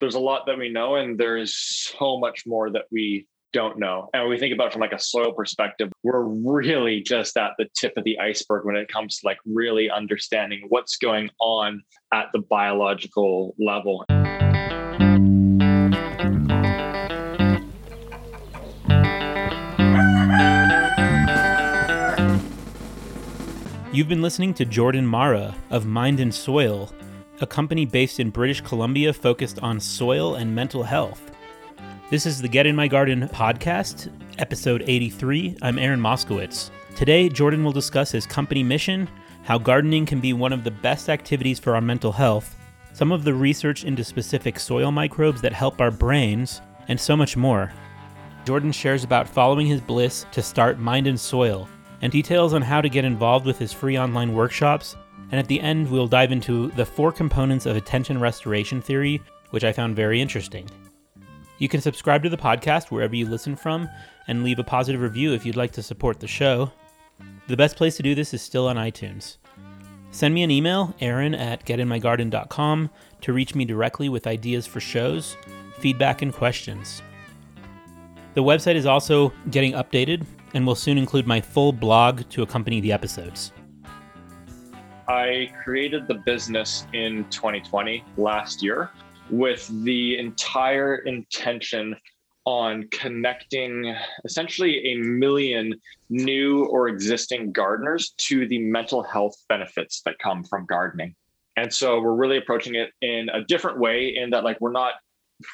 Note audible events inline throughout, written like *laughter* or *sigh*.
there's a lot that we know and there's so much more that we don't know. And we think about it from like a soil perspective, we're really just at the tip of the iceberg when it comes to like really understanding what's going on at the biological level. You've been listening to Jordan Mara of Mind and Soil, a company based in British Columbia focused on soil and mental health. This is the Get in My Garden podcast, episode 83. I'm Aaron Moskowitz. Today, Jordan will discuss his company mission, how gardening can be one of the best activities for our mental health, some of the research into specific soil microbes that help our brains, and so much more. Jordan shares about following his bliss to start Mind and Soil, and details on how to get involved with his free online workshops and at the end, we'll dive into the four components of attention restoration theory, which I found very interesting. You can subscribe to the podcast wherever you listen from and leave a positive review if you'd like to support the show. The best place to do this is still on iTunes. Send me an email, aaron at getinmygarden.com, to reach me directly with ideas for shows, feedback, and questions. The website is also getting updated and will soon include my full blog to accompany the episodes. I created the business in 2020 last year with the entire intention on connecting essentially a million new or existing gardeners to the mental health benefits that come from gardening. And so we're really approaching it in a different way in that like we're not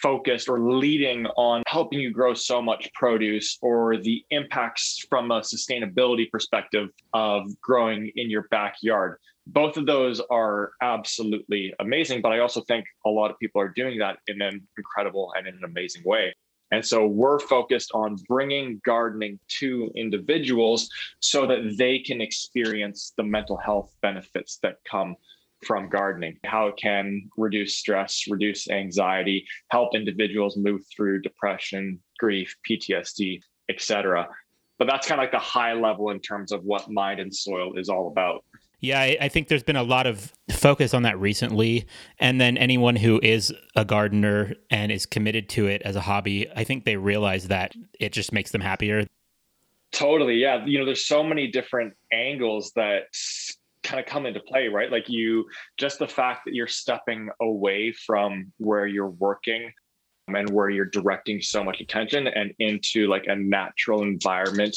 focused or leading on helping you grow so much produce or the impacts from a sustainability perspective of growing in your backyard both of those are absolutely amazing but i also think a lot of people are doing that in an incredible and in an amazing way and so we're focused on bringing gardening to individuals so that they can experience the mental health benefits that come from gardening, how it can reduce stress, reduce anxiety, help individuals move through depression, grief, PTSD, etc. But that's kind of like the high level in terms of what mind and soil is all about. Yeah, I, I, think there's been a lot of focus on that recently. And then anyone who is a gardener and is committed to it as a hobby, I think they realize that it just makes them happier. Totally. Yeah. You know, there's so many different angles that kind of come into play, right? Like you, just the fact that you're stepping away from where you're working and where you're directing so much attention and into like a natural environment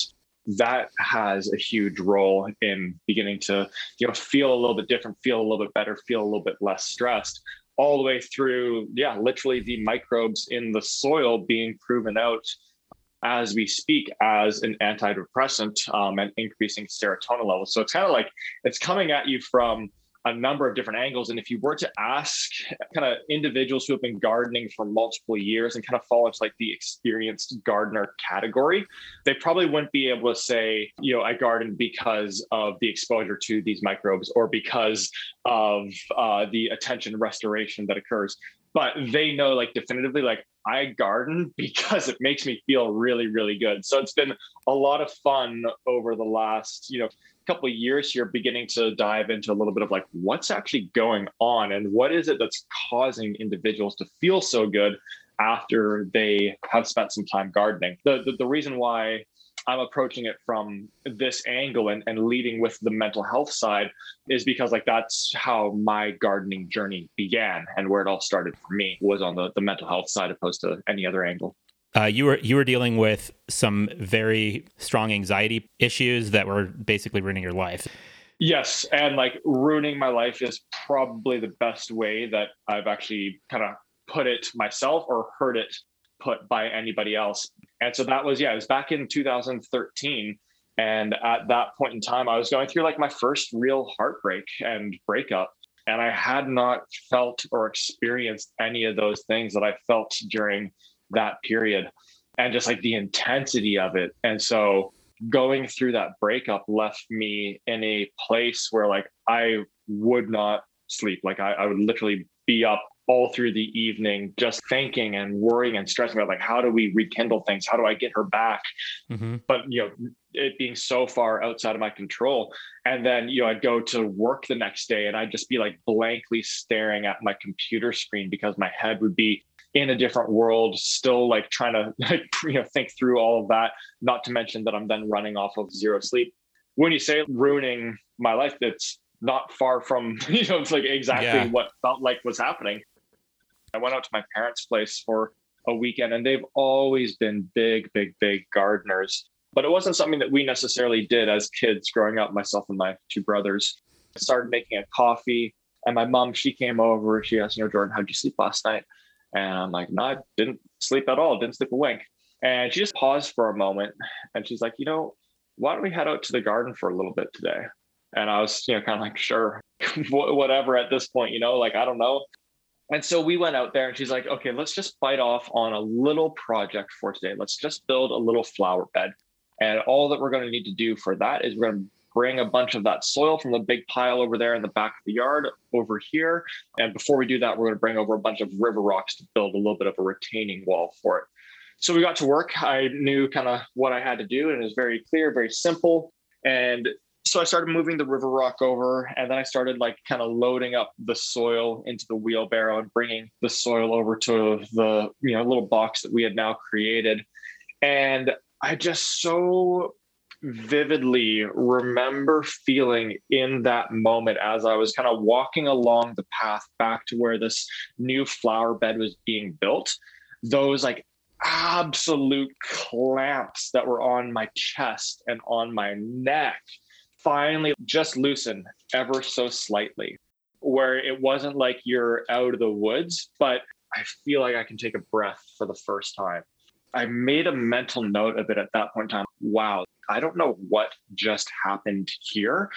that has a huge role in beginning to you know feel a little bit different feel a little bit better feel a little bit less stressed all the way through yeah literally the microbes in the soil being proven out as we speak as an antidepressant um, and increasing serotonin levels. So it's kind of like it's coming at you from a number of different angles. And if you were to ask kind of individuals who have been gardening for multiple years and kind of fall into like the experienced gardener category, they probably wouldn't be able to say, you know, I garden because of the exposure to these microbes or because of uh, the attention restoration that occurs. But they know like definitively, like I garden *laughs* because it makes me feel really, really good. So it's been a lot of fun over the last, you know, couple of years here beginning to dive into a little bit of like what's actually going on and what is it that's causing individuals to feel so good after they have spent some time gardening. The, the, the reason why I'm approaching it from this angle and, and leading with the mental health side is because like that's how my gardening journey began and where it all started for me was on the, the mental health side opposed to any other angle. Uh, you were you were dealing with some very strong anxiety issues that were basically ruining your life. Yes, and like ruining my life is probably the best way that I've actually kind of put it myself or heard it put by anybody else. And so that was yeah, it was back in 2013 and at that point in time I was going through like my first real heartbreak and breakup and I had not felt or experienced any of those things that I felt during that period and just like the intensity of it. And so going through that breakup left me in a place where like I would not sleep. Like I, I would literally be up all through the evening just thinking and worrying and stressing about like how do we rekindle things how do i get her back mm-hmm. but you know it being so far outside of my control and then you know i'd go to work the next day and i'd just be like blankly staring at my computer screen because my head would be in a different world, still like trying to *laughs* like you know think through all of that. Not to mention that I'm then running off of zero sleep. When you say ruining my life, it's not far from *laughs* you know it's like exactly yeah. what felt like was happening. I went out to my parents' place for a weekend, and they've always been big, big, big gardeners. But it wasn't something that we necessarily did as kids growing up. Myself and my two brothers I started making a coffee, and my mom she came over. She asked, "You know, Jordan, how'd you sleep last night?" And I'm like, "No, I didn't sleep at all. Didn't sleep a wink." And she just paused for a moment, and she's like, "You know, why don't we head out to the garden for a little bit today?" And I was, you know, kind of like, "Sure, *laughs* whatever." At this point, you know, like I don't know. And so we went out there and she's like, okay, let's just bite off on a little project for today. Let's just build a little flower bed. And all that we're going to need to do for that is we're going to bring a bunch of that soil from the big pile over there in the back of the yard over here. And before we do that, we're going to bring over a bunch of river rocks to build a little bit of a retaining wall for it. So we got to work. I knew kind of what I had to do, and it was very clear, very simple. And so I started moving the river rock over, and then I started like kind of loading up the soil into the wheelbarrow and bringing the soil over to the you know little box that we had now created. And I just so vividly remember feeling in that moment as I was kind of walking along the path back to where this new flower bed was being built. Those like absolute clamps that were on my chest and on my neck finally just loosen ever so slightly, where it wasn't like you're out of the woods, but I feel like I can take a breath for the first time. I made a mental note of it at that point in time. Wow, I don't know what just happened here,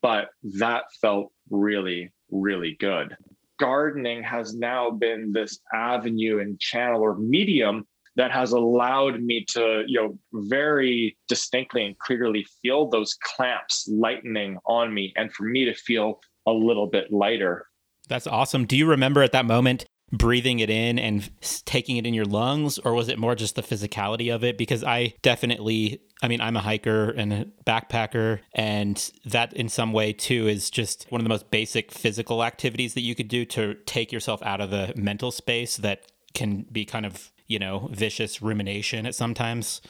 but that felt really, really good. Gardening has now been this avenue and channel or medium that has allowed me to, you know, very distinctly and clearly feel those clamps lightening on me and for me to feel a little bit lighter. That's awesome. Do you remember at that moment breathing it in and taking it in your lungs or was it more just the physicality of it? Because i definitely i mean i'm a hiker and a backpacker and that in some way too is just one of the most basic physical activities that you could do to take yourself out of the mental space that can be kind of you know vicious rumination at sometimes.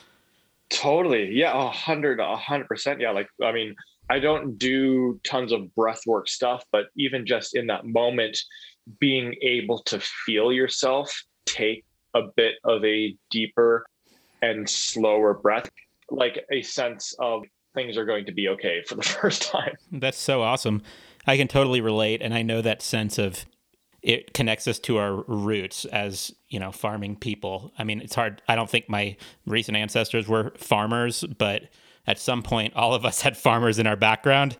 Totally. Yeah a hundred a hundred percent. Yeah like i mean i don't do tons of breathwork stuff but even just in that moment being able to feel yourself take a bit of a deeper and slower breath, like a sense of things are going to be okay for the *laughs* first time. That's so awesome. I can totally relate. And I know that sense of it connects us to our roots as, you know, farming people. I mean, it's hard. I don't think my recent ancestors were farmers, but at some point, all of us had farmers in our background.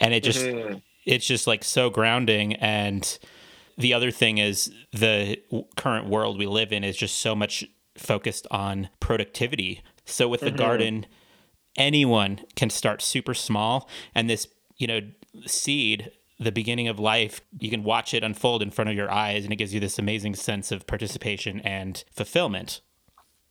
And it just, mm-hmm. it's just like so grounding. And, the other thing is the current world we live in is just so much focused on productivity. So with the mm-hmm. garden, anyone can start super small and this, you know, seed the beginning of life, you can watch it unfold in front of your eyes, and it gives you this amazing sense of participation and fulfillment.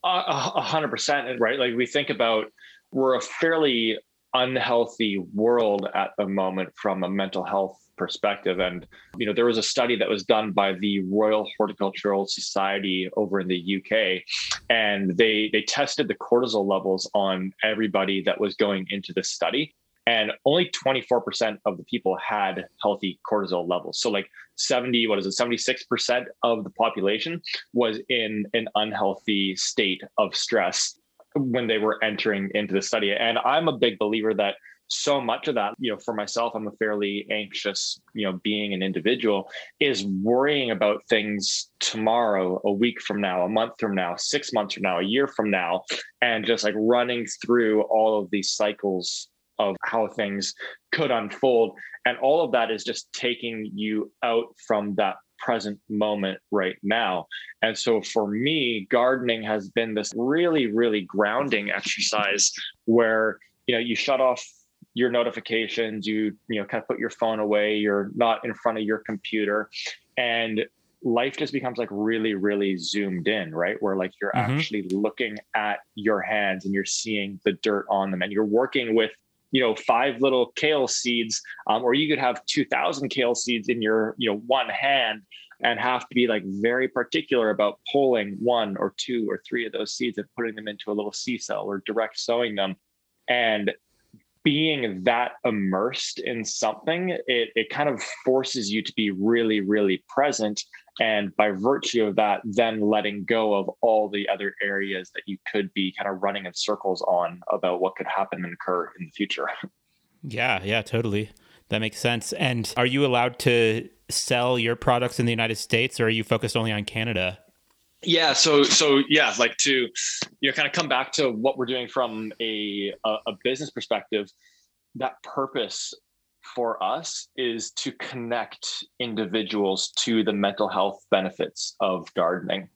A hundred percent, right? Like we think about, we're a fairly unhealthy world at the moment from a mental health perspective. And, you know, there was a study that was done by the Royal Horticultural Society over in the UK, and they they tested the cortisol levels on everybody that was going into the study. And only 24% of the people had healthy cortisol levels. So, like 70, what is it, 76% of the population was in an unhealthy state of stress when they were entering into the study. And I'm a big believer that so much of that, you know, for myself, I'm a fairly anxious, you know, being an individual, is worrying about things tomorrow, a week from now, a month from now, six months from now, a year from now, and just like running through all of these cycles of how things could unfold. And all of that is just taking you out from that present moment right now. And so for me, gardening has been this really, really grounding exercise where you know you shut off your notifications you you know kind of put your phone away you're not in front of your computer and life just becomes like really really zoomed in right where like you're mm-hmm. actually looking at your hands and you're seeing the dirt on them and you're working with you know five little kale seeds um, or you could have 2000 kale seeds in your you know one hand and have to be like very particular about pulling one or two or three of those seeds and putting them into a little seed cell or direct sowing them. And being that immersed in something, it, it kind of forces you to be really, really present. And by virtue of that, then letting go of all the other areas that you could be kind of running in circles on about what could happen and occur in the future. *laughs* Yeah, yeah, totally. That makes sense. And are you allowed to sell your products in the United States or are you focused only on Canada? Yeah, so so yeah, like to you know kind of come back to what we're doing from a a, business perspective. That purpose for us is to connect individuals to the mental health benefits of gardening.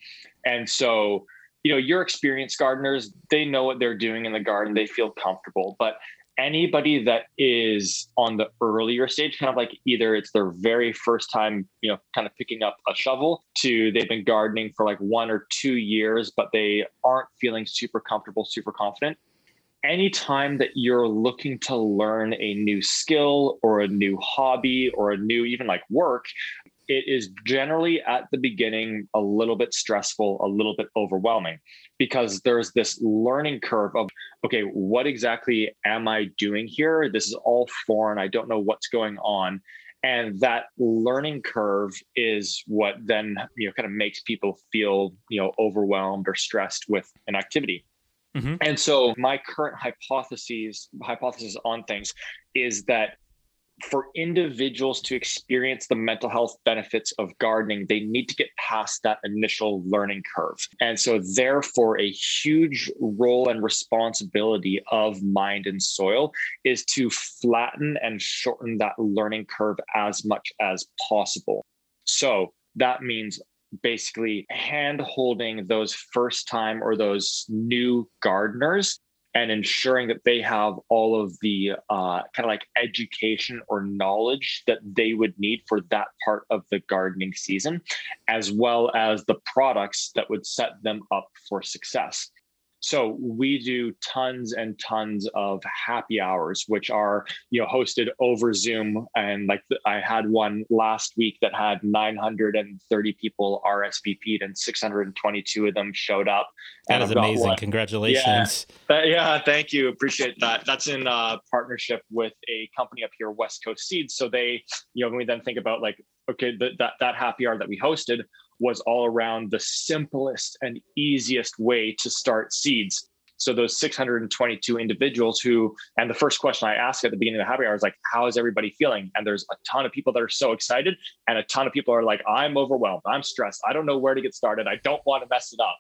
And so, you know, your experienced gardeners, they know what they're doing in the garden, they feel comfortable. But anybody that is on the earlier stage, kind of like either it's their very first time, you know, kind of picking up a shovel to they've been gardening for like one or two years, but they aren't feeling super comfortable, super confident. Anytime that you're looking to learn a new skill or a new hobby or a new, even like work, it is generally at the beginning a little bit stressful, a little bit overwhelming because there's this learning curve of, okay, what exactly am I doing here? This is all foreign. I don't know what's going on. And that learning curve is what then, you know, kind of makes people feel, you know, overwhelmed or stressed with an activity. Mm-hmm. And so my current hypotheses hypothesis on things is that for individuals to experience the mental health benefits of gardening, they need to get past that initial learning curve. And so, therefore, a huge role and responsibility of mind and soil is to flatten and shorten that learning curve as much as possible. So, that means basically hand holding those first time or those new gardeners and ensuring that they have all of the uh, kind of like education or knowledge that they would need for that part of the gardening season, as well as the products that would set them up for success. So we do tons and tons of happy hours, which are you know hosted over Zoom, and like I had one last week that had 930 people RSVP'd, and 622 of them showed up. That is amazing! Congratulations! Yeah, yeah, thank you. Appreciate that. That's in uh, partnership with a company up here, West Coast Seeds. So they, you know, when we then think about like, okay, the, that that happy hour that we hosted was all around the simplest and easiest way to start seeds. So those 622 individuals who, and the first question I asked at the beginning of the happy hour is like, how is everybody feeling? And there's a ton of people that are so excited, and a ton of people are like, I'm overwhelmed, I'm stressed, I don't know where to get started, I don't want to mess it up.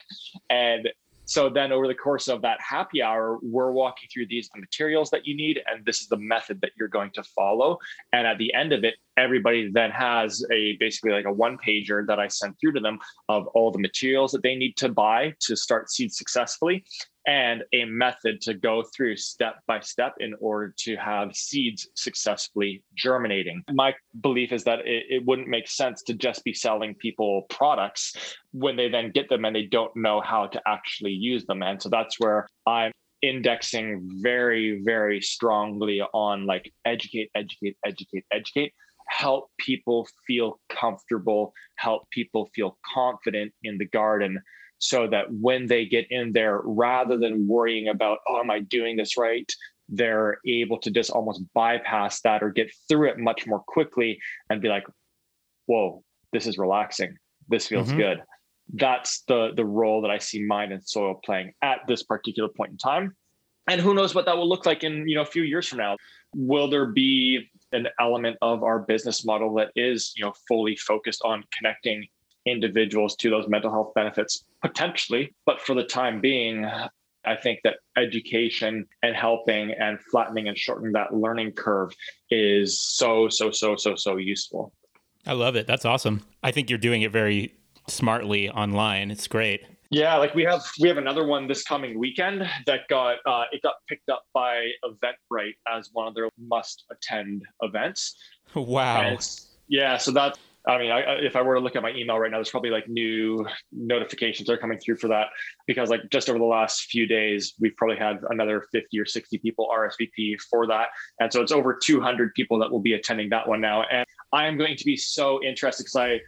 And so then over the course of that happy hour, we're walking through these the materials that you need, and this is the method that you're going to follow. And at the end of it, everybody then has a basically like a one pager that I sent through to them of all the materials that they need to buy to start seed successfully and a method to go through step by step in order to have seeds successfully germinating. My belief is that it, it, wouldn't make sense to just be selling people products when they then get them and they don't know how to actually use them. And so that's where I'm indexing very, very strongly on like educate, educate, educate, educate help people feel comfortable, help people feel confident in the garden so that when they get in there, rather than worrying about, oh, am I doing this right? They're able to just almost bypass that or get through it much more quickly and be like, whoa, this is relaxing. This feels mm-hmm. good. That's the the role that I see mind and soil playing at this particular point in time. And who knows what that will look like in you know a few years from now. Will there be an element of our business model that is you know fully focused on connecting individuals to those mental health benefits potentially but for the time being i think that education and helping and flattening and shortening that learning curve is so so so so so useful. I love it. That's awesome. I think you're doing it very smartly online. It's great. Yeah like we have we have another one this coming weekend that got uh, it got picked up by eventbrite as one of their must attend events. Wow. Yeah so that's I mean, I, if I were to look at my email right now, there's probably like new notifications that are coming through for that because like just over the last few days, we've probably had another 50 or 60 people RSVP for that. And so it's over 200 people that will be attending that one now. And I am going to be so interested because I,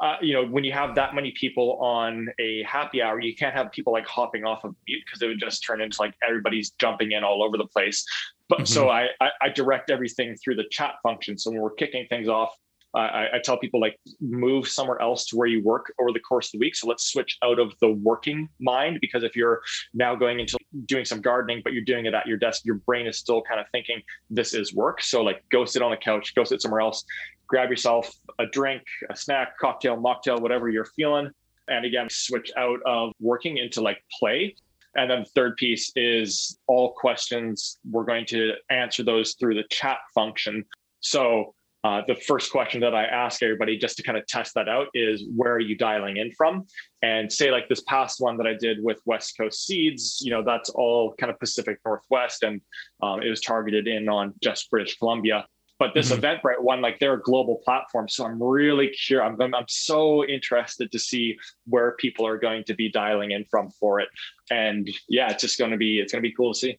uh, you know, when you have that many people on a happy hour, you can't have people like hopping off of mute because it would just turn into like everybody's jumping in all over the place. But mm-hmm. so I, I, I direct everything through the chat function. So when we're kicking things off, I, I, tell people like move somewhere else to where you work over the course of the week. So let's switch out of the working mind because if you're now going into doing some gardening, but you're doing it at your desk, your brain is still kind of thinking this is work. So like go sit on the couch, go sit somewhere else, grab yourself a drink, a snack, cocktail, mocktail, whatever you're feeling. And again, switch out of working into like play. And then the third piece is all questions. We're going to answer those through the chat function. So uh, the first question that I ask everybody just to kind of test that out is where are you dialing in from? And say like this past one that I did with West Coast Seeds, you know, that's all kind of Pacific Northwest, and um, it was targeted in on just British Columbia. But this mm-hmm. Eventbrite one, like they're a global platform, so I'm really curious. I'm, I'm so interested to see where people are going to be dialing in from for it, and yeah, it's just going to be it's going to be cool to see.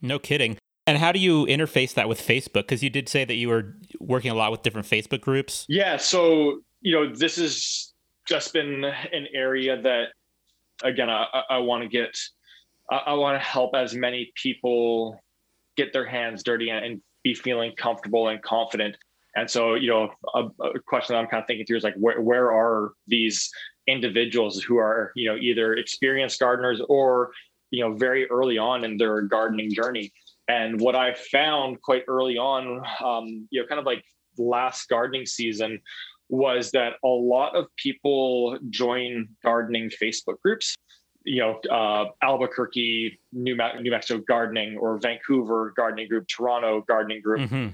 No kidding. And how do you interface that with Facebook? Because you did say that you were working a lot with different Facebook groups. Yeah. So, you know, this has just been an area that, again, I, I want to get, I, I want to help as many people get their hands dirty and, and be feeling comfortable and confident. And so, you know, a, a question that I'm kind of thinking through is like, where, where are these individuals who are, you know, either experienced gardeners or, you know, very early on in their gardening journey? And what I found quite early on, um, you know, kind of like last gardening season, was that a lot of people join gardening Facebook groups. You know, uh, Albuquerque, New, New Mexico gardening, or Vancouver gardening group, Toronto gardening group. Mm-hmm.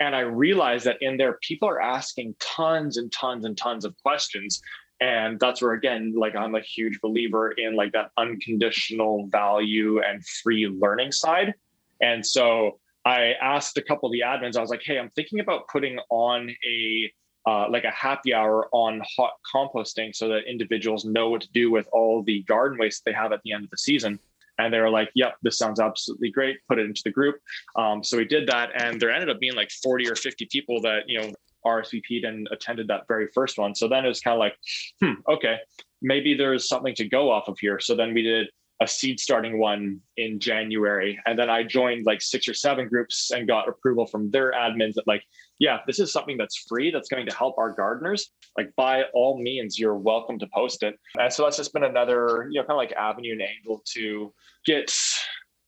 And I realized that in there, people are asking tons and tons and tons of questions. And that's where, again, like I'm a huge believer in like that unconditional value and free learning side and so I asked a couple of the admins, I was like, hey, I'm thinking about putting on a uh, like a happy hour on hot composting so that individuals know what to do with all the garden waste they have at the end of the season. And they were like, yep, this sounds absolutely great. Put it into the group. Um, so we did that. And there ended up being like 40 or 50 people that, you know, RSVP'd and attended that very first one. So then it was kind of like, hmm, okay, maybe there's something to go off of here. So then we did a seed starting one in January. And then I joined like six or seven groups and got approval from their admins that, like, yeah, this is something that's free that's going to help our gardeners. Like, by all means, you're welcome to post it. And so that's just been another, you know, kind of like avenue and angle to get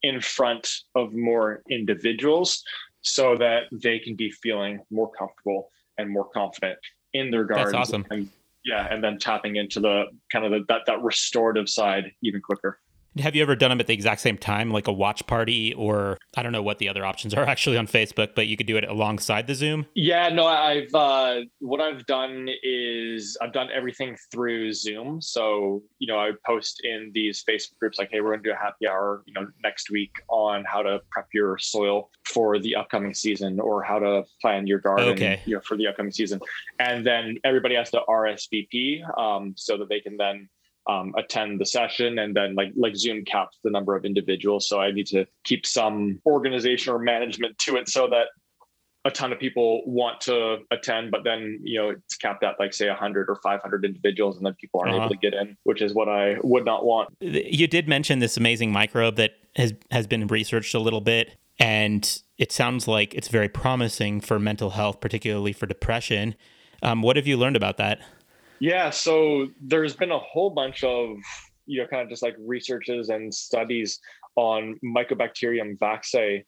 in front of more individuals so that they can be feeling more comfortable and more confident in their gardens. That's awesome. And, yeah, and then tapping into the kind of the, that that restorative side even quicker. Have you ever done them at the exact same time, like a watch party, or I don't know what the other options are *laughs* actually on Facebook, but you could do it alongside the Zoom? Yeah, no, I've uh, what I've done is I've done everything through Zoom. So you know, I post in these Facebook groups like, "Hey, we're going to do a happy hour, you know, next week on how to prep your soil for the upcoming season, or how to plan your garden, okay. you know, for the upcoming season." And then everybody has to RSVP um, so that they can then um, attend the session and then like like zoom caps the number of individuals. So i need to keep some organization or management to it so that a ton of people want to attend but then you know it's capped at like say 100 or 500 individuals and then people aren't uh-huh. able to get in which is what i would not want. You did mention this amazing microbe that has has been researched a little bit and it sounds like it's very promising for mental health particularly for depression. Um, what have you learned about that yeah, so there's been a whole bunch of you know kind of just like researches and studies on Mycobacterium vaccae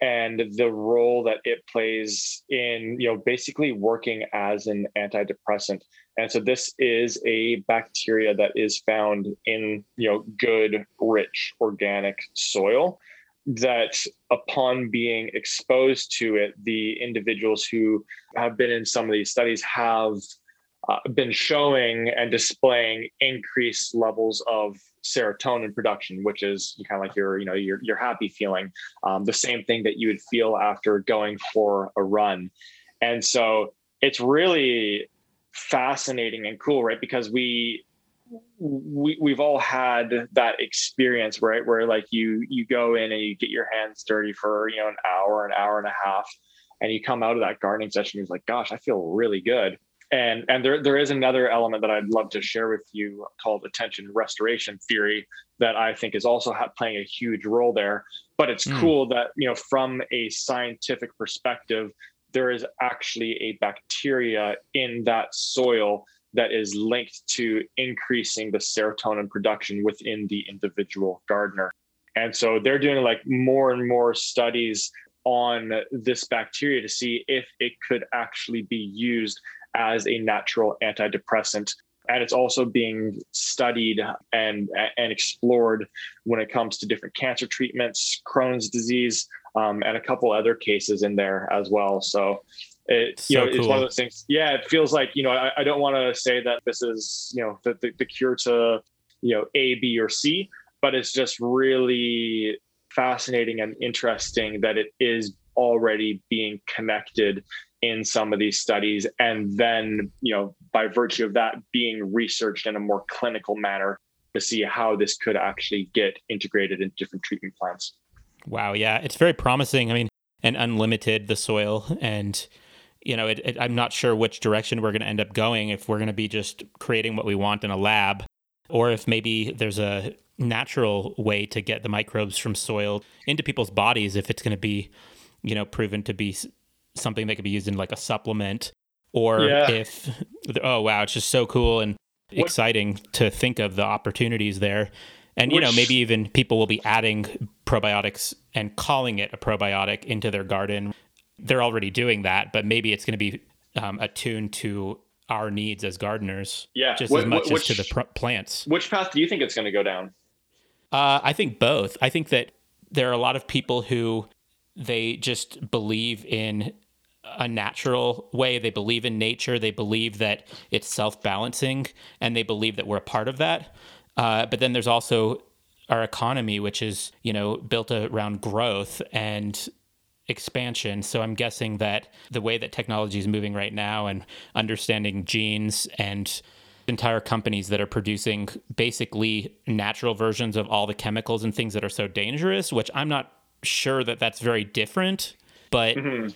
and the role that it plays in you know basically working as an antidepressant. And so this is a bacteria that is found in you know good rich organic soil that upon being exposed to it the individuals who have been in some of these studies have uh, been showing and displaying increased levels of serotonin production, which is kind of like your, you know, your your happy feeling, um, the same thing that you would feel after going for a run, and so it's really fascinating and cool, right? Because we we we've all had that experience, right? Where like you you go in and you get your hands dirty for you know an hour, an hour and a half, and you come out of that gardening session, you're like, gosh, I feel really good and and there there is another element that I'd love to share with you called attention restoration theory that I think is also playing a huge role there. But it's mm. cool that you know from a scientific perspective, there is actually a bacteria in that soil that is linked to increasing the serotonin production within the individual gardener. And so they're doing like more and more studies on this bacteria to see if it could actually be used as a natural antidepressant and it's also being studied and and explored when it comes to different cancer treatments crohn's disease um, and a couple other cases in there as well so it so you know cool. it's one of those things yeah it feels like you know i, I don't want to say that this is you know the, the, the cure to you know a b or c but it's just really fascinating and interesting that it is already being connected in some of these studies. And then you know by virtue of that being researched in a more clinical manner to see how this could actually get integrated into different treatment plans. Wow. Yeah it's very promising. I mean and unlimited the soil and you know it, it, i'm not sure which direction we're going to end up going if we're going to be just creating what we want in a lab or if maybe there's a natural way to get the microbes from soil into people's bodies if it's going to be you know proven to be something that could be used in like a supplement or yeah. if oh wow it's just so cool and what, exciting to think of the opportunities there. And you know maybe even people will be adding probiotics and calling it a probiotic into their garden. They're already doing that but maybe it's going to be um, attuned to our needs as gardeners yeah. just what, as much which, as to the pr- plants. which path do you think it's going to go down? Uh, i think both. I think that there are a lot of people who they just believe in a natural way. They believe in nature. They believe that it's self balancing, and they believe that we're a part of that. Uh, but then there's also our economy, which is you know built around growth and expansion. So I'm guessing that the way that technology is moving right now, and understanding genes and entire companies that are producing basically natural versions of all the chemicals and things that are so dangerous, which I'm not sure that that's very different, but mm-hmm.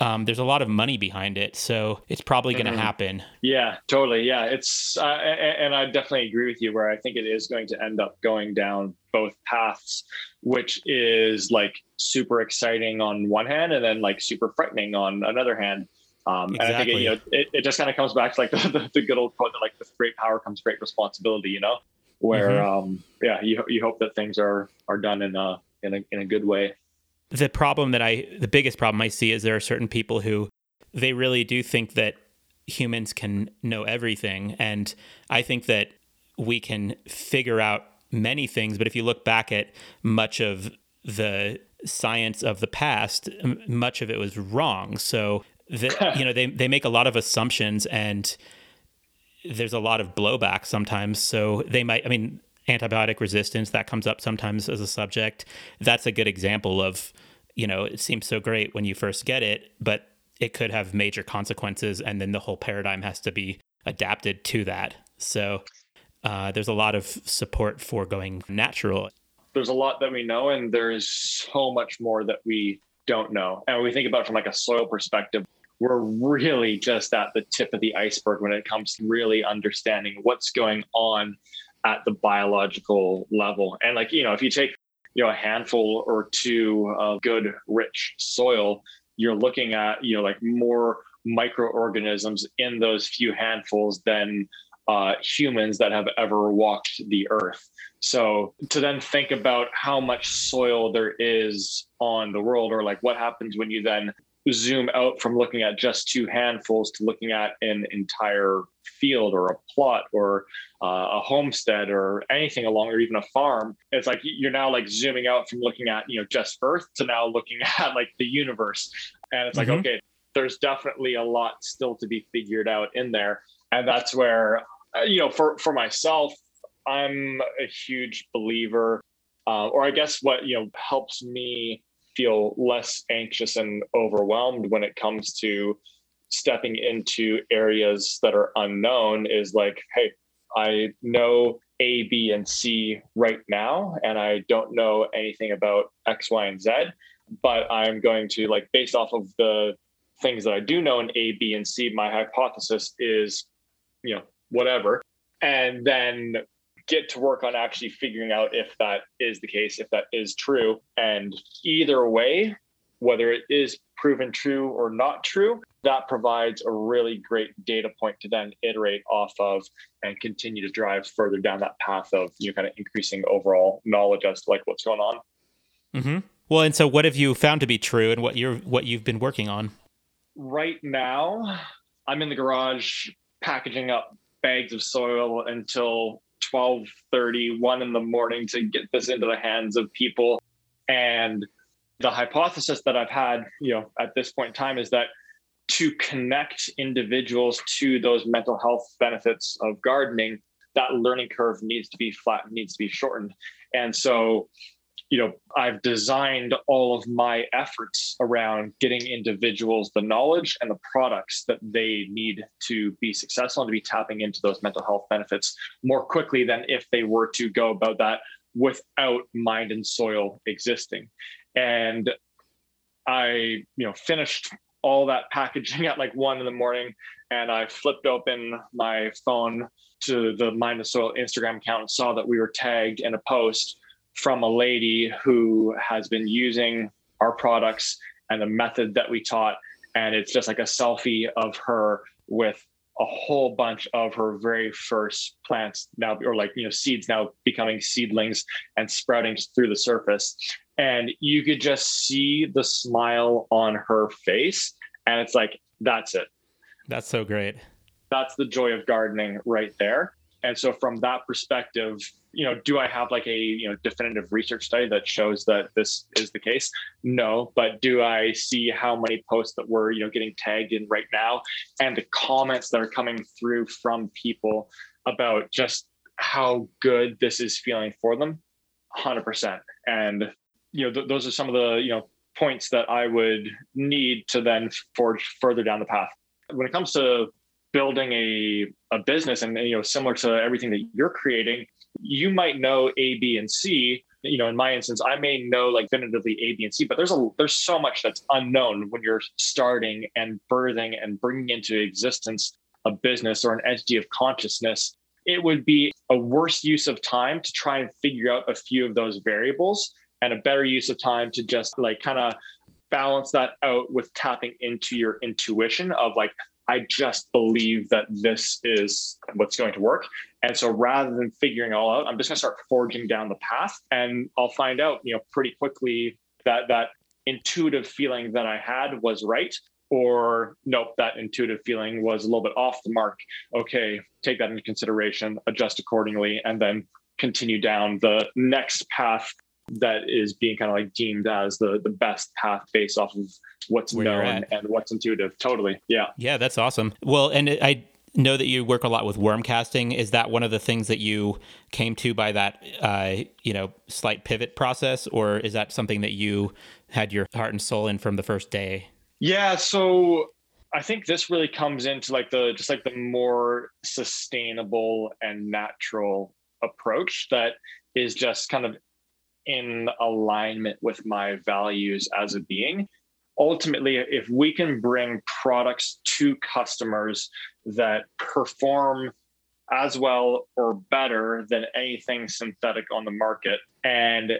Um, there's a lot of money behind it, so it's probably going to mm-hmm. happen. Yeah, totally. Yeah, it's uh, and I definitely agree with you. Where I think it is going to end up going down both paths, which is like super exciting on one hand, and then like super frightening on another hand. Um, exactly. And I think it, you know, it, it just kind of comes back to like *laughs* the, the, the, good old quote that like with great power comes great responsibility, you know, where mm-hmm. um, yeah, you you hope that things are are done in a in a in a good way. The problem that I the biggest problem I see is there are certain people who they really do think that humans can know everything. And I think that we can figure out many things. But if you look back at much of the science of the past much of it was wrong. So that *laughs* you know they they make a lot of assumptions and there's a lot of blowback sometimes. So they might i mean antibiotic resistance that comes up sometimes as a subject that's a good example of you know it seems so great when you first get it but it could have major consequences and then the whole paradigm has to be adapted to that. So uh, there's a lot of support for going natural. There's a lot that we know and there's so much more that we don't know. And we think about it from like a soil perspective we're really just at the tip of the iceberg when it comes to really understanding what's going on at the biological level. And like, you know, if you take, you know, a handful or two of good, rich soil, you're looking at, you know, like more microorganisms in those few handfuls than uh, humans that have ever walked the earth. So to then think about how much soil there is on the world, or like what happens when you then zoom out from looking at just two handfuls to looking at an entire field or a plot or uh, a homestead or anything along or even a farm. It's like you're now like zooming out from looking at you know just earth to now looking *laughs* at like the universe. And it's like mm-hmm. okay there's definitely a lot still to be figured out in there. And that's where uh, you know for for myself i'm a huge believer uh, or i guess what you know helps me feel less anxious and overwhelmed when it comes to stepping into areas that are unknown is like, hey, I know A, B, and C right now, and I don't know anything about X, Y, and Z, but I'm going to like based off of the things that I do know in A, B, and C, my hypothesis is, you know, whatever. And then get to work on actually figuring out if that is the case, if that is true. And either way, whether it is proven true or not true, that provides a really great data point to then iterate off of and continue to drive further down that path of you know kind of increasing overall knowledge as to like what's going on. Mm-hmm. Well, and so what have you found to be true, and what you're what you've been working on? Right now, I'm in the garage packaging up bags of soil until 12 30 1 in the morning to get this into the hands of people. And the hypothesis that i've had you know at this point in time is that to connect individuals to those mental health benefits of gardening that learning curve needs to be flat needs to be shortened. And so you know i've designed all of my efforts around getting individuals the knowledge and the products that they need to be successful and to be tapping into those mental health benefits more quickly than if they were to go about that without mind and soil existing. And i you know finished all that packaging *laughs* at like one in the morning and i flipped open my phone to the mind and soil instagram account and saw that we were tagged in a post from a lady who has been using our products and the method that we taught. And it's just like a selfie of her with a whole bunch of her very first plants now, or like, you know, seeds now becoming seedlings and sprouting through the surface. And you could just see the smile on her face. And it's like, that's it. That's so great. That's the joy of gardening right there. And so, from that perspective, you know, do I have like a you know definitive research study that shows that this is the case? No, but do I see how many posts that we're you know getting tagged in right now, and the comments that are coming through from people about just how good this is feeling for them? Hundred percent. And you know, th- those are some of the you know points that I would need to then forge further down the path. When it comes to building a, a business and you know similar to everything that you're creating you might know A, B, and C. You know, in my instance, I may know like definitively A, B, and C, but there's a there's so much that's unknown when you're starting and birthing and bringing into existence a business or an entity of consciousness. It would be a worse use of time to try and figure out a few of those variables and a better use of time to just like kind of balance that out with tapping into your intuition of like I just believe that this is what's going to work. And so rather than figuring it all out, I'm just going to start forging down the path and I'll find out, you know, pretty quickly that that intuitive feeling that I had was right or nope, that intuitive feeling was a little bit off the mark. Okay, take that into consideration, adjust accordingly, and then continue down the next path that is being kind of like deemed as the the best path based off of what's Where known and what's intuitive. Totally. Yeah. Yeah, that's awesome. Well, and I know that you work a lot with worm casting. Is that one of the things that you came to by that, uh, you know, slight pivot process, or is that something that you had your heart and soul in from the first day? Yeah. So I think this really comes into like the just like the more sustainable and natural approach that is just kind of in alignment with my values as a being. Ultimately, if we can bring products to customers that perform as well or better than anything synthetic on the market and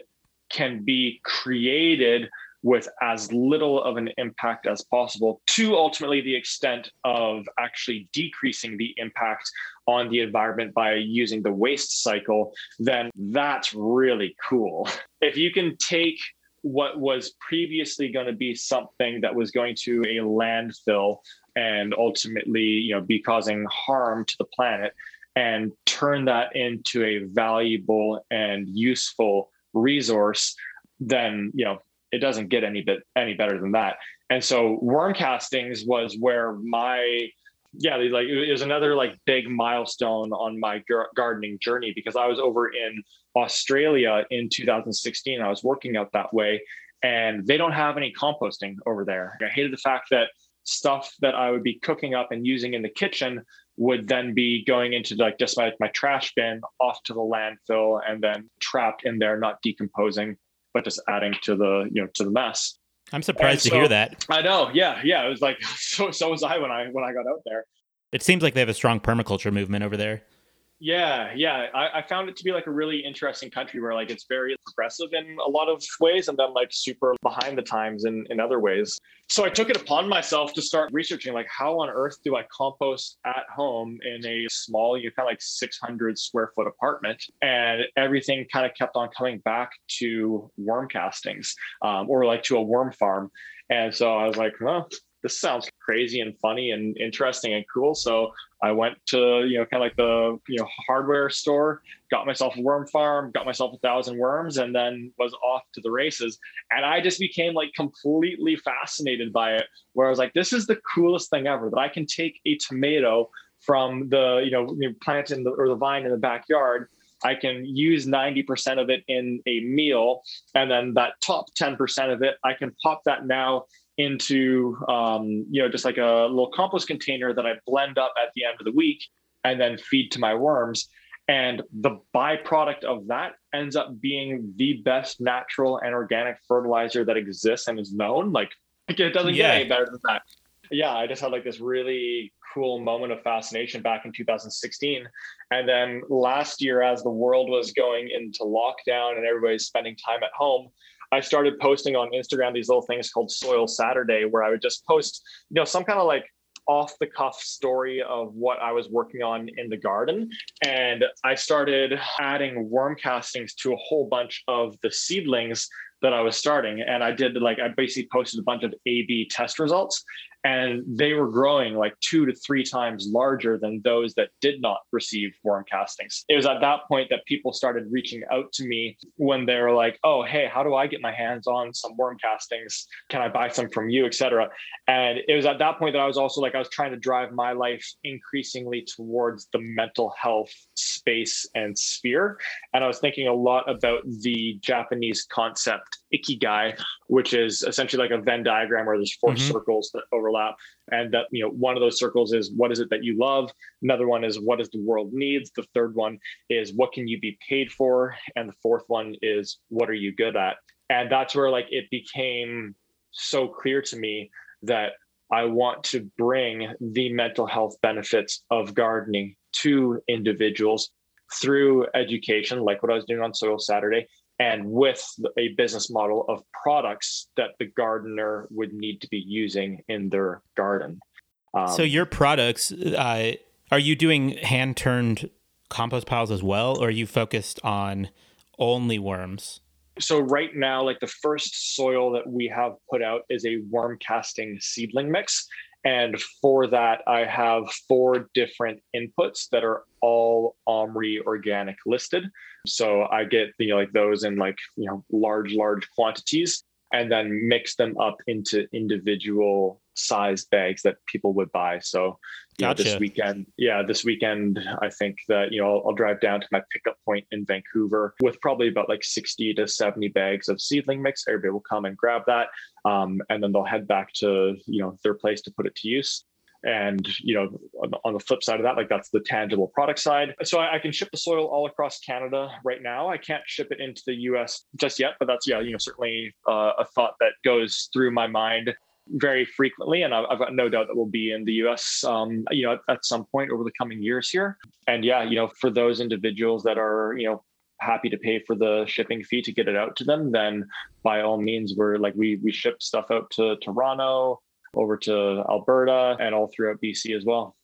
can be created with as little of an impact as possible to ultimately the extent of actually decreasing the impact on the environment by using the waste cycle, then that's really cool. *laughs* If you can take what was previously going to be something that was going to a landfill and ultimately you know be causing harm to the planet and turn that into a valuable and useful resource then you know it doesn't get any bit any better than that and so worm castings was where my yeah like it was another like big milestone on my gardening journey because i was over in Australia in 2016. I was working out that way, and they don't have any composting over there. I hated the fact that stuff that I would be cooking up and using in the kitchen would then be going into like just my, my trash bin off to the landfill and then trapped in there, not decomposing, but just adding to the you know to the mess. I'm surprised so, to hear that. I know. Yeah, yeah. It was like *laughs* so. So was I when I when I got out there. It seems like they have a strong permaculture movement over there. Yeah, yeah. I, I, found it to be like a really interesting country where like it's very progressive in a lot of ways and then like super behind the times in, in other ways. So I took it upon myself to start researching like how on earth do I compost at home in a small, you kind of like 600 square foot apartment. And everything kind of kept on coming back to worm castings um, or like to a worm farm. And so I was like, well, this sounds crazy and funny and interesting and cool. So I went to, you know, kind of like the, you know, hardware store, got myself a worm farm, got myself a thousand worms, and then was off to the races. And I just became like completely fascinated by it, where I was like, this is the coolest thing ever that I can take a tomato from the, you know, plant in the, or the vine in the backyard I can use 90% of it in a meal. And then that top 10% of it, I can pop that now into um, you know just like a little compost container that I blend up at the end of the week and then feed to my worms. And the byproduct of that ends up being the best natural and organic fertilizer that exists and is known. Like it doesn't yeah. get any better than that. Yeah, I just had like this really cool moment of fascination back in 2016. And then last year, as the world was going into lockdown and everybody's spending time at home, I started posting on Instagram these little things called Soil Saturday, where I would just post, you know, some kind of like off the cuff story of what I was working on in the garden. And I started adding worm castings to a whole bunch of the seedlings that I was starting. And I did like, I basically posted a bunch of A B test results and they were growing like two to three times larger than those that did not receive worm castings. It was at that point that people started reaching out to me when they were like, "Oh, hey, how do I get my hands on some worm castings? Can I buy some from you, etc." And it was at that point that I was also like, I was trying to drive my life increasingly towards the mental health space and sphere, and I was thinking a lot about the Japanese concept ikigai, which is essentially like a Venn diagram where there's 4 mm-hmm. circles that overlap. And that, you know, one of those circles is what is it that you love? Another one is what does the world needs? The third one is what can you be paid for? And the fourth one is what are you good at? And that's where like it became so clear to me that I want to bring the mental health benefits of gardening to individuals through education, like what I was doing on Soil Saturday, and with a business model of products that the gardener would need to be using in their garden. Um, so your products, uh, are you doing hand turned compost piles as well, or are you focused on only worms? So right now, like the first soil that we have put out is a worm casting seedling mix. And for that, I have four different inputs that are all OMRI organic listed. So I get you know like those in like you know large large quantities and then mix them up into individual size bags that people would buy. So you gotcha. know, this weekend, yeah, this weekend, I think that, you know, I'll, I'll, drive down to my pickup point in Vancouver with probably about like 60 to 70 bags of seedling mix. Everybody will come and grab that. Um, and then they'll head back to, you know, their place to put it to use and you know on the flip side of that like that's the tangible product side so I, I, can ship the soil all across canada right now i can't ship it into the us just yet but that's yeah you know certainly uh, a thought that goes through my mind very frequently and i've, got no doubt that we'll be in the us um, you know at, at some point over the coming years here and yeah you know for those individuals that are you know happy to pay for the shipping fee to get it out to them then by all means we're like we we ship stuff out to toronto over to Alberta and all throughout BC as well.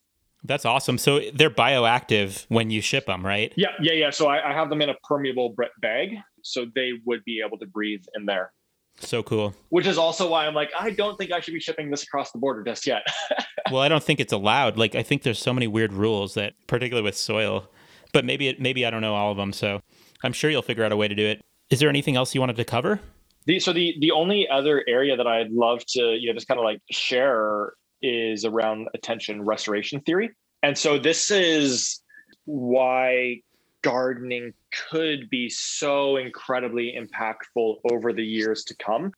That's awesome. So they're bioactive when you ship them, right? Yeah, yeah, yeah. So I, I have them in a permeable bag, so they would be able to breathe in there. So cool. Which is also why I'm like, I don't think I should be shipping this across the border just yet. *laughs* well, I don't think it's allowed. Like, I think there's so many weird rules that, particularly with soil, but maybe it, maybe I don't know all of them. So I'm sure you'll figure out a way to do it. Is there anything else you wanted to cover? The, so the the only other area that I'd love to you know just kind of like share is around attention restoration theory, and so this is why gardening could be so incredibly impactful over the years to come,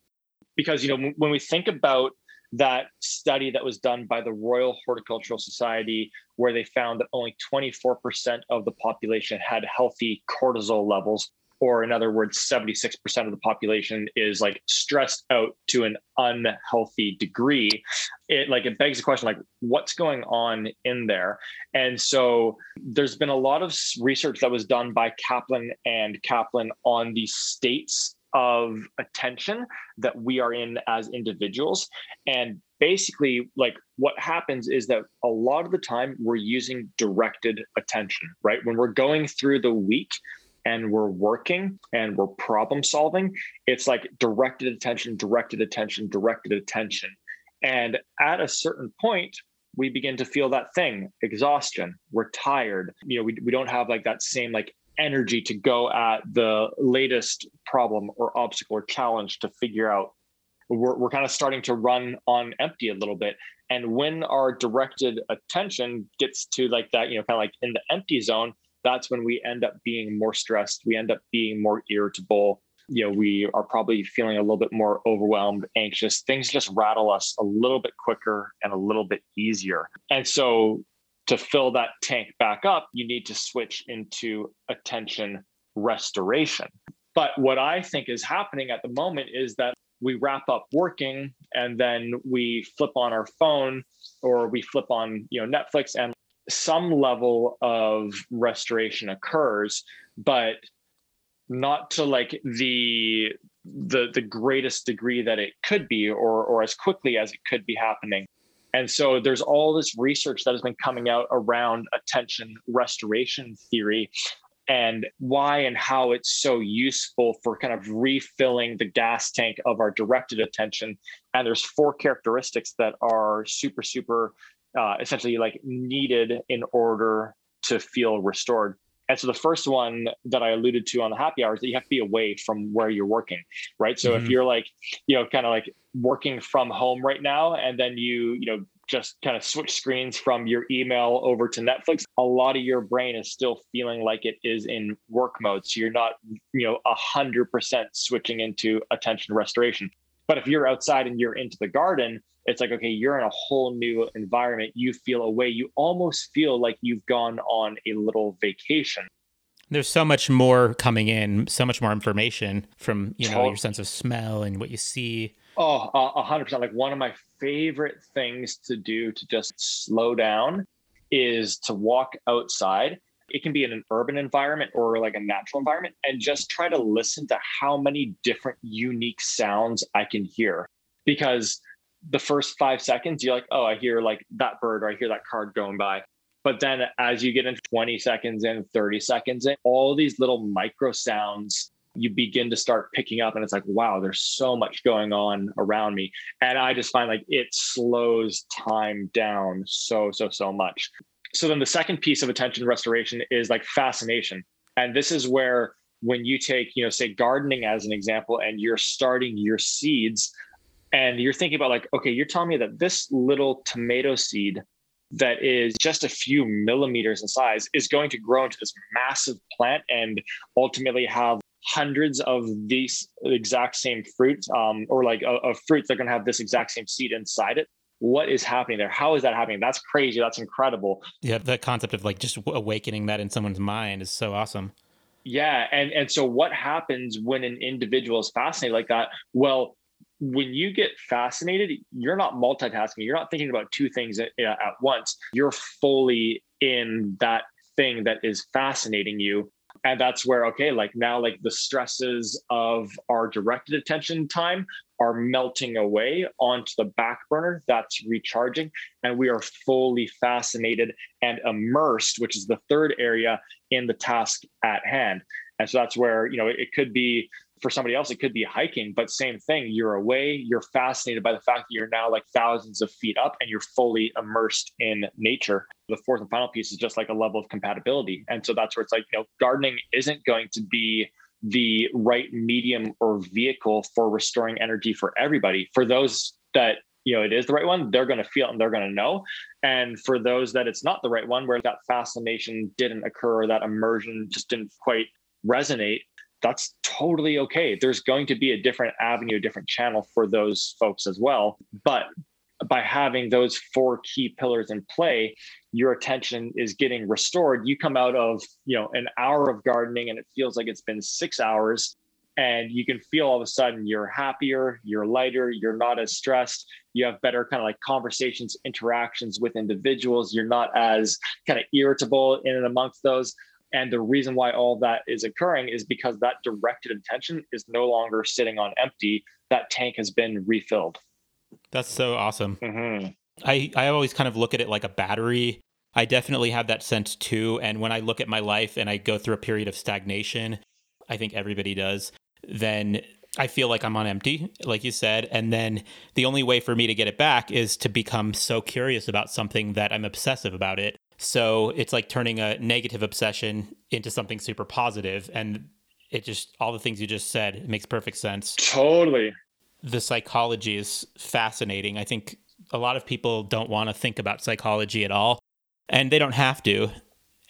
because you know when we think about that study that was done by the Royal Horticultural Society, where they found that only 24% of the population had healthy cortisol levels or in other words 76% of the population is like stressed out to an unhealthy degree. It like it begs the question like what's going on in there? And so there's been a lot of research that was done by kaplan and kaplan on the states of attention that we are in as individuals. And basically like what happens is that a lot of the time we're using directed attention right? When we're going through the week and we're working and we're problem solving, it's like directed attention, directed attention, directed attention. And at a certain point, we begin to feel that thing exhaustion. We're tired. You know, we, we don't have like that same like energy to go at the latest problem or obstacle or challenge to figure out. We're, we're kind of starting to run on empty a little bit. And when our directed attention gets to like that, you know, kind of like in the empty zone, that's when we end up being more stressed. We end up being more irritable. You know, we are probably feeling a little bit more overwhelmed, anxious. Things just rattle us a little bit quicker and a little bit easier. And so, to fill that tank back up, you need to switch into attention restoration. But what I think is happening at the moment is that we wrap up working and then we flip on our phone or we flip on you know netflix and some level of restoration occurs, but not to like the the the greatest degree that it could be or or as quickly as it could be happening. And so there's all this research that has been coming out around attention restoration theory and why and how it's so useful for kind of refilling the gas tank of our directed attention. And there's four characteristics that are super, super uh, essentially like needed in order to feel restored. And so the first one that I alluded to on the happy hour is that you have to be away from where you're working, right? So mm-hmm. if you're like, you know, kind of like working from home right now, and then you, you know, just kind of switch screens from your email over to Netflix, a lot of your brain is still feeling like it is in work mode. So you're not, you know, a hundred percent switching into attention restoration. But if you're outside and you're into the garden, it's like okay you're in a whole new environment. You feel away. You almost feel like you've gone on a little vacation. There's so much more coming in so much more information from you know your sense of smell and what you see. Oh a hundred percent. Like one of my favorite things to do to just slow down is to walk outside. It can be in an urban environment or like a natural environment and just try to listen to how many different unique sounds i can hear. Because the first five seconds, you're like, oh, I hear like that bird or I hear that card going by. But then as you get into 20 seconds in, 30 seconds in, all these little micro sounds you begin to start picking up and it's like wow there's so much going on around me. And i just find like it slows time down so so so much. So then the second piece of attention restoration is like fascination. And this is where when you take you know say gardening as an example and you're starting your seeds and you're thinking about like okay you're telling me that this little tomato seed that is just a few millimeters in size is going to grow into this massive plant and ultimately have hundreds of these exact same fruits um, or like of fruits that are going to have this exact same seed inside it. What is happening there? How is that happening? That's crazy. That's incredible. Yeah the concept of like just awakening that in someone's mind is so awesome. Yeah and and so what happens when an individual is fascinated like that? Well when you get fascinated, you're not multitasking. You're not thinking about two things at, at, once. You're fully in that thing that is fascinating you. And that's where, okay, like now, like the stresses of our directed attention time are melting away onto the back burner. That's recharging. And we are fully fascinated and immersed, which is the third area in the task at hand. And so that's where, you know, it could be for somebody else, it could be hiking, but same thing. You're away, you're fascinated by the fact that you're now like thousands of feet up and you're fully immersed in nature. The fourth and final piece is just like a level of compatibility. And so that's where it's like, you know, gardening isn't going to be the right medium or vehicle for restoring energy for everybody. For those that you know it is the right one they're going to feel it and they're going to know and for those that it's not the right one where that fascination didn't occur or that immersion just didn't quite resonate that's totally okay. There's going to be a different avenue, a different channel for those folks as well. But by having those four key pillars in play, your attention is getting restored. You come out of, you know, an hour of gardening and it feels like it's been six hours and you can feel all of a sudden you're happier, you're lighter, you're not as stressed, you have better kind of like conversations, interactions with individuals, you're not as kind of irritable in and amongst those. And the reason why all that is occurring is because that directed attention is no longer sitting on empty. That tank has been refilled. That's so awesome. Mm-hmm. I, I always kind of look at it like a battery. I definitely have that sense too. And when I look at my life and I go through a period of stagnation, I think everybody does, then I feel like I'm on empty, like you said. And then the only way for me to get it back is to become so curious about something that I'm obsessive about it. So it's like turning a negative obsession into something super positive, And it just, all the things you just said, it makes perfect sense. Totally. The psychology is fascinating. I think a lot of people don't want to think about psychology at all, and they don't have to.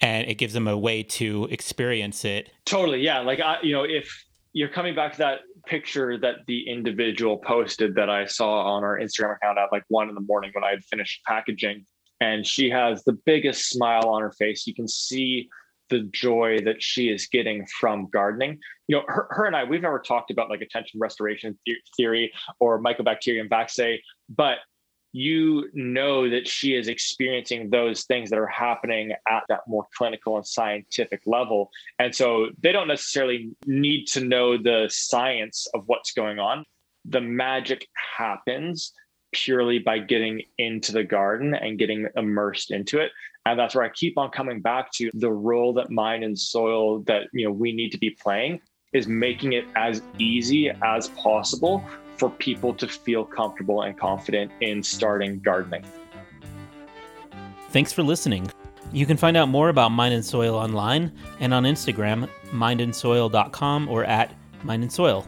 And it gives them a way to experience it. Totally. Yeah. Like, I, you know, if you're coming back to that picture that the individual posted that I saw on our Instagram account at like one in the morning when I had finished packaging. And she has the biggest smile on her face. You can see the joy that she is getting from gardening. You know, her, her and I, we've never talked about like attention restoration theory or mycobacterium vaccae, but you know that she is experiencing those things that are happening at that more clinical and scientific level. And so they don't necessarily need to know the science of what's going on. The magic happens purely by getting into the garden and getting immersed into it. And that's where I keep on coming back to the role that mind and soil that you know we need to be playing is making it as easy as possible for people to feel comfortable and confident in starting gardening. Thanks for listening. You can find out more about Mind and Soil online and on Instagram, mindandsoil.com or at Mind and Soil.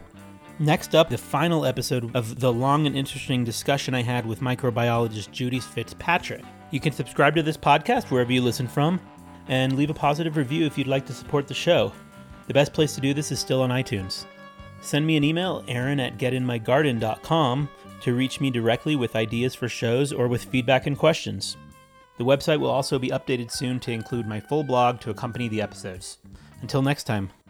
Next up, the final episode of the long and interesting discussion I had with microbiologist Judy Fitzpatrick. You can subscribe to this podcast wherever you listen from and leave a positive review if you'd like to support the show. The best place to do this is still on iTunes. Send me an email, aaron at getinmygarden.com, to reach me directly with ideas for shows or with feedback and questions. The website will also be updated soon to include my full blog to accompany the episodes. Until next time.